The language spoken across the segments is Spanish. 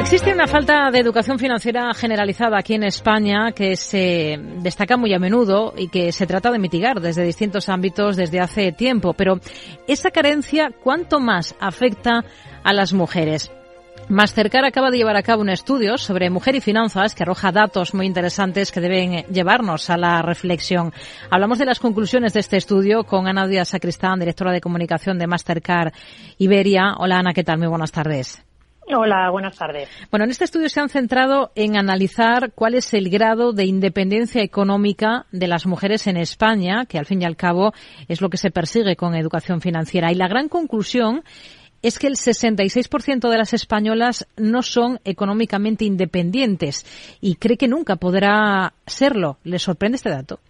Existe una falta de educación financiera generalizada aquí en España que se destaca muy a menudo y que se trata de mitigar desde distintos ámbitos desde hace tiempo. Pero esa carencia, ¿cuánto más afecta a las mujeres? Mastercard acaba de llevar a cabo un estudio sobre mujer y finanzas que arroja datos muy interesantes que deben llevarnos a la reflexión. Hablamos de las conclusiones de este estudio con Ana Díaz Sacristán, directora de comunicación de Mastercard Iberia. Hola Ana, ¿qué tal? Muy buenas tardes. Hola, buenas tardes. Bueno, en este estudio se han centrado en analizar cuál es el grado de independencia económica de las mujeres en España, que al fin y al cabo es lo que se persigue con educación financiera. Y la gran conclusión es que el 66% de las españolas no son económicamente independientes y cree que nunca podrá serlo. ¿Le sorprende este dato?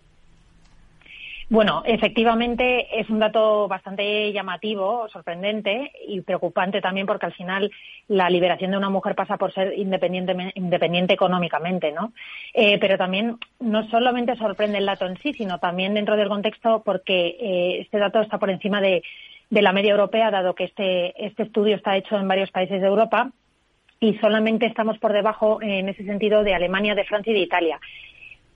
Bueno, efectivamente es un dato bastante llamativo, sorprendente y preocupante también porque al final la liberación de una mujer pasa por ser independiente, independiente económicamente, ¿no? Eh, pero también no solamente sorprende el dato en sí, sino también dentro del contexto porque eh, este dato está por encima de, de la media europea, dado que este, este estudio está hecho en varios países de Europa y solamente estamos por debajo en ese sentido de Alemania, de Francia y de Italia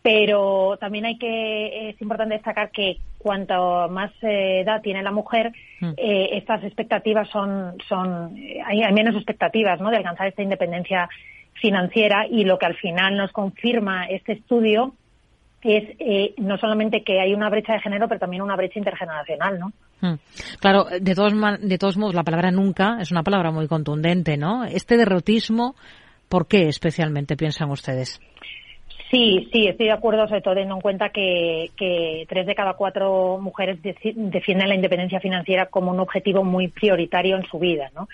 pero también hay que es importante destacar que cuanto más eh, edad tiene la mujer mm. eh, estas expectativas son son hay, menos expectativas no de alcanzar esta independencia financiera y lo que al final nos confirma este estudio es eh, no solamente que hay una brecha de género pero también una brecha intergeneracional no mm. Claro, de todos, de todos modos, la palabra nunca es una palabra muy contundente, ¿no? Este derrotismo, ¿por qué especialmente piensan ustedes? Sí, sí, estoy de acuerdo, sobre todo teniendo en cuenta que, tres de cada cuatro mujeres defienden la independencia financiera como un objetivo muy prioritario en su vida, ¿no?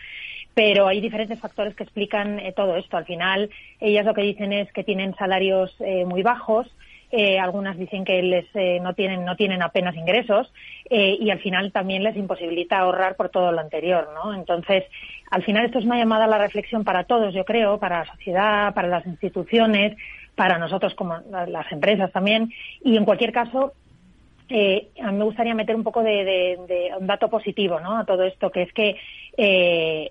Pero hay diferentes factores que explican eh, todo esto. Al final, ellas lo que dicen es que tienen salarios eh, muy bajos, eh, algunas dicen que les no tienen no tienen apenas ingresos y al final también les imposibilita ahorrar por todo lo anterior, ¿no? Entonces, al final esto es una llamada a la reflexión para todos, yo creo, para la sociedad, para las instituciones, para nosotros como las empresas también. Y en cualquier caso, eh, a mí me gustaría meter un poco de, un dato positivo ¿no? a todo esto, que es que eh,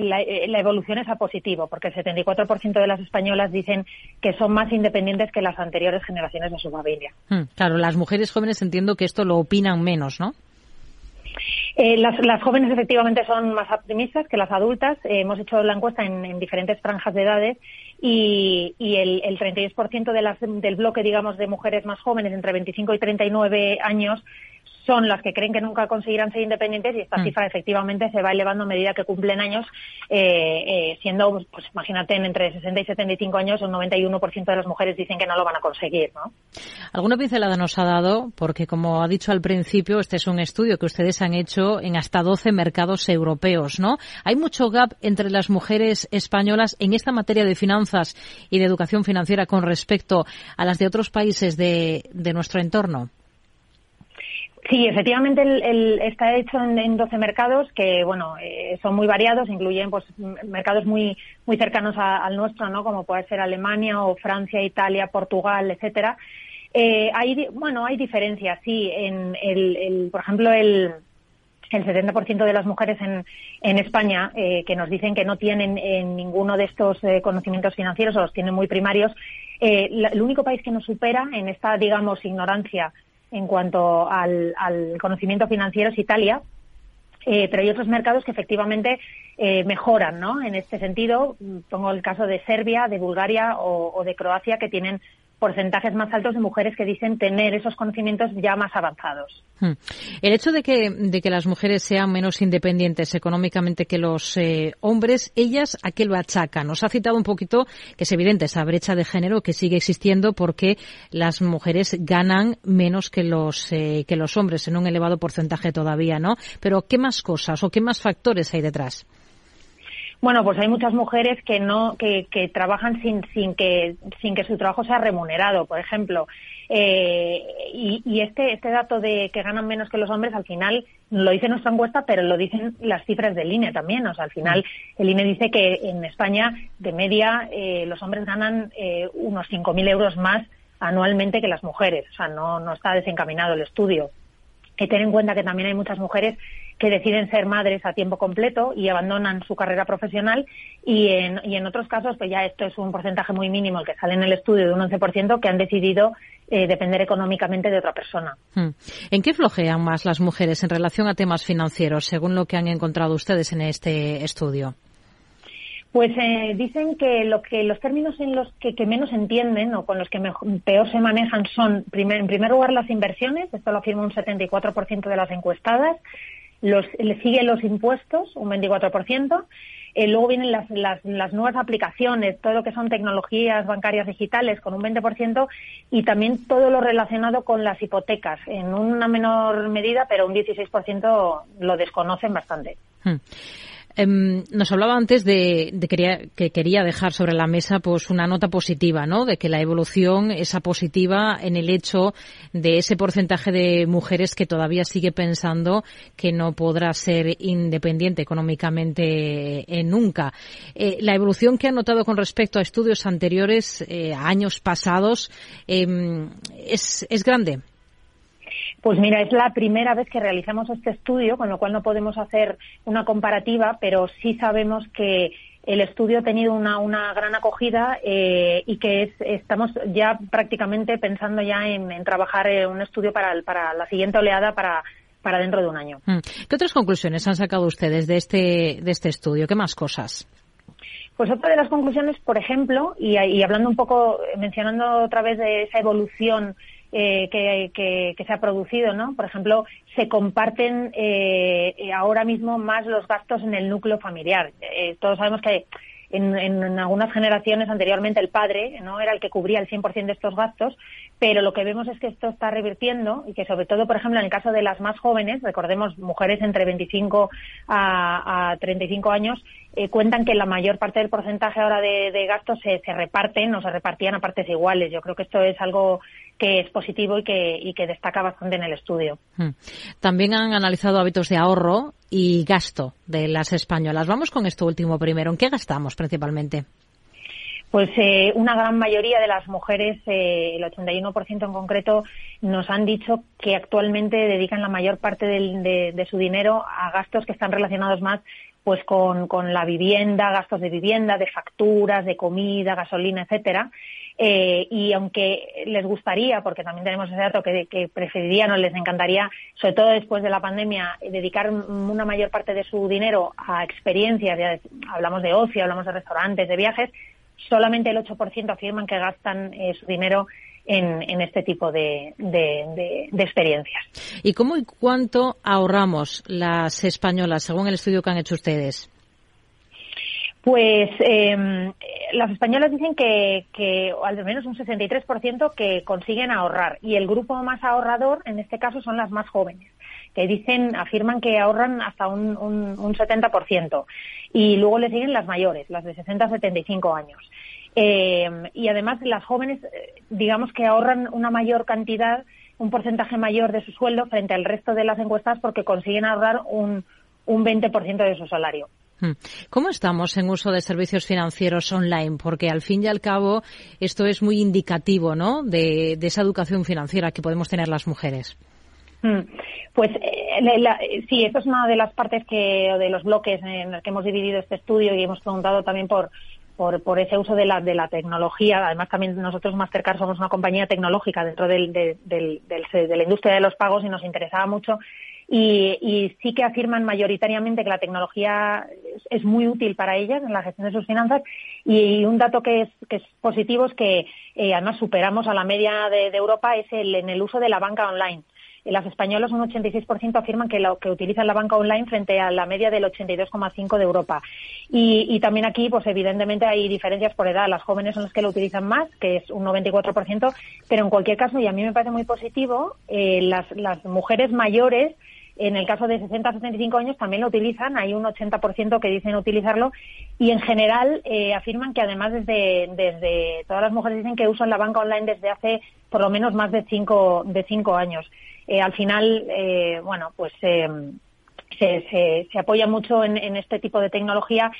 la, evolución es a positivo, porque el 74% de las españolas dicen que son más independientes que las anteriores generaciones de su familia. Hmm, claro, las mujeres jóvenes entiendo que esto lo opinan menos, ¿no? Eh, las, jóvenes efectivamente son más optimistas que las adultas. Eh, hemos hecho la encuesta en, diferentes franjas de edades y, el, el 32% de las, del bloque, digamos, de mujeres más jóvenes entre 25 y 39 años son las que creen que nunca conseguirán ser independientes y esta mm. cifra efectivamente se va elevando a medida que cumplen años, eh, eh, siendo, pues imagínate, entre 60 y 75 años, un 91% de las mujeres dicen que no lo van a conseguir, ¿no? ¿Alguna pincelada nos ha dado? Porque, como ha dicho al principio, este es un estudio que ustedes han hecho en hasta 12 mercados europeos, ¿no? Hay mucho gap entre las mujeres españolas en esta materia de finanzas y de educación financiera con respecto a las de otros países de nuestro entorno. Sí, efectivamente el, está hecho en, 12 mercados que, bueno, eh, son muy variados, incluyen pues mercados muy muy cercanos al nuestro, ¿no? Como puede ser Alemania o Francia, Italia, Portugal, etcétera. Eh, hay, bueno, hay diferencias, sí. En el, por ejemplo, el el 70% de las mujeres en, en España eh, que nos dicen que no tienen en ninguno de estos conocimientos financieros o los tienen muy primarios. el único país que nos supera en esta, digamos, ignorancia en cuanto al, conocimiento financiero es Italia, eh, pero hay otros mercados que efectivamente eh, mejoran, ¿no? En este sentido, pongo el caso de Serbia, de Bulgaria o, de Croacia, que tienen porcentajes más altos de mujeres que dicen tener esos conocimientos ya más avanzados. Hmm. El hecho de que, de que las mujeres sean menos independientes económicamente que los eh, hombres, ellas a qué lo achacan. Nos ha citado un poquito que es evidente esa brecha de género que sigue existiendo porque las mujeres ganan menos que los eh, que los hombres en un elevado porcentaje todavía, ¿no? Pero ¿qué más cosas o qué más factores hay detrás? Bueno, pues hay muchas mujeres que no que, que trabajan sin, sin que sin que su trabajo sea remunerado, por ejemplo. Eh, y, y este este dato de que ganan menos que los hombres, al final lo dice nuestra encuesta, pero lo dicen las cifras del INE también. O sea, al final el INE dice que en España, de media, eh, los hombres ganan eh, unos 5.000 euros más anualmente que las mujeres. O sea, no, no está desencaminado el estudio. Que tener en cuenta que también hay muchas mujeres que deciden ser madres a tiempo completo y abandonan su carrera profesional y en, y en otros casos, pues ya esto es un porcentaje muy mínimo el que sale en el estudio de un 11% que han decidido eh, depender económicamente de otra persona. Hmm. ¿En qué flojean más las mujeres en relación a temas financieros, según lo que han encontrado ustedes en este estudio? Pues eh, dicen que lo que los términos en los que, menos entienden o con los que peor se manejan son, en primer lugar, las inversiones. Esto lo afirma un 74% de las encuestadas los, le siguen los impuestos, un 24%, eh, luego vienen las, las, las, nuevas aplicaciones, todo lo que son tecnologías bancarias digitales con un 20% y también todo lo relacionado con las hipotecas, en una menor medida, pero un 16% lo desconocen bastante. Hmm. Em, nos hablaba antes de, que quería dejar sobre la mesa pues una nota positiva, ¿no? De que la evolución esa positiva en el hecho de ese porcentaje de mujeres que todavía sigue pensando que no podrá ser independiente económicamente eh, nunca. Eh, la evolución que han notado con respecto a estudios anteriores, eh, años pasados, em, es, es grande. Pues mira, es la primera vez que realizamos este estudio, con lo cual no podemos hacer una comparativa, pero sí sabemos que el estudio ha tenido una, una gran acogida eh, y que estamos ya prácticamente pensando ya en, trabajar en un estudio para, para la siguiente oleada para para dentro de un año. Mm. ¿Qué otras conclusiones han sacado ustedes de este, de este estudio? ¿Qué más cosas? Pues otra de las conclusiones, por ejemplo, y, y hablando un poco, mencionando otra vez de esa evolución eh, que, se ha producido, ¿no? Por ejemplo, se comparten eh, ahora mismo más los gastos en el núcleo familiar. Eh, todos sabemos que en, en, algunas generaciones anteriormente el padre no era el que cubría el 100% de estos gastos, pero lo que vemos es que esto está revirtiendo y que sobre todo, por ejemplo, en el caso de las más jóvenes, recordemos mujeres entre 25 a, a 35 años, eh, cuentan que la mayor parte del porcentaje ahora de, gastos se, se, reparten o se repartían a partes iguales. Yo creo que esto es algo que es positivo y que, y que destaca bastante en el estudio. Hmm. También han analizado hábitos de ahorro y gasto de las españolas. Vamos con esto último primero. ¿En qué gastamos principalmente? Pues eh, una gran mayoría de las mujeres, eh, el 81% en concreto, nos han dicho que actualmente dedican la mayor parte de, de, su dinero a gastos que están relacionados más pues con, con la vivienda, gastos de vivienda, de facturas, de comida, gasolina, etcétera. Eh, y aunque les gustaría, porque también tenemos ese dato que, que preferirían o les encantaría, sobre todo después de la pandemia, dedicar una mayor parte de su dinero a experiencias, ya hablamos de ocio, hablamos de restaurantes, de viajes, solamente el 8% afirman que gastan eh, su dinero en, en, este tipo de, de, de, experiencias. ¿Y cómo y cuánto ahorramos las españolas, según el estudio que han hecho ustedes? Pues eh, las españolas dicen que, que al menos un 63% que consiguen ahorrar y el grupo más ahorrador en este caso son las más jóvenes que dicen, afirman que ahorran hasta un, un, un 70%. Y luego le siguen las mayores, las de 60 a 75 años. Eh, y además las jóvenes, eh, digamos que ahorran una mayor cantidad, un porcentaje mayor de su sueldo frente al resto de las encuestas porque consiguen ahorrar un, un 20% de su salario. Hmm. ¿Cómo estamos en uso de servicios financieros online? Porque al fin y al cabo esto es muy indicativo, ¿no? De, esa educación financiera que podemos tener las mujeres. Hmm. Pues eh, sí, esto es una de las partes que, o de los bloques en los que hemos dividido este estudio y hemos preguntado también por, por, por ese uso de la, de la tecnología. Además, también nosotros Mastercard somos una compañía tecnológica dentro del, del, del, de la industria de los pagos y nos interesaba mucho. Y, y, sí que afirman mayoritariamente que la tecnología es, muy útil para ellas en la gestión de sus finanzas. Y un dato que es, que es positivo es que eh, además superamos a la media de, Europa es el, en el uso de la banca online las españolas un 86% afirman que, lo, que utilizan la banca online frente a la media del 82,5% de Europa. Y, también aquí, pues evidentemente hay diferencias por edad. Las jóvenes son las que lo utilizan más, que es un 94%, pero en cualquier caso, y a mí me parece muy positivo, eh, las, las mujeres mayores en el caso de 60 a 75 años también lo utilizan, hay un 80% que dicen utilizarlo y en general eh, afirman que además desde, desde todas las mujeres dicen que usan la banca online desde hace por lo menos más de cinco, de cinco años. Eh, al final, eh, bueno, pues se, se, se, apoya mucho en, este tipo de tecnología,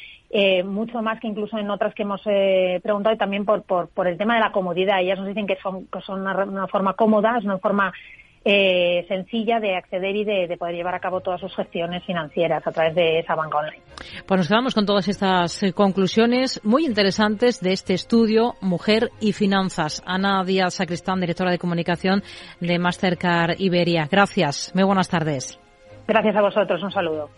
mucho más que incluso en otras que hemos preguntado y también por, por, por, el tema de la comodidad. Ellas nos dicen que son, que son una, una forma cómoda, es una forma eh, sencilla de acceder y de, poder llevar a cabo todas sus gestiones financieras a través de esa banca online. Pues nos quedamos con todas estas eh, conclusiones muy interesantes de este estudio Mujer y Finanzas. Ana Díaz Sacristán, directora de comunicación de Mastercard Iberia. Gracias. Muy buenas tardes. Gracias a vosotros. Un saludo.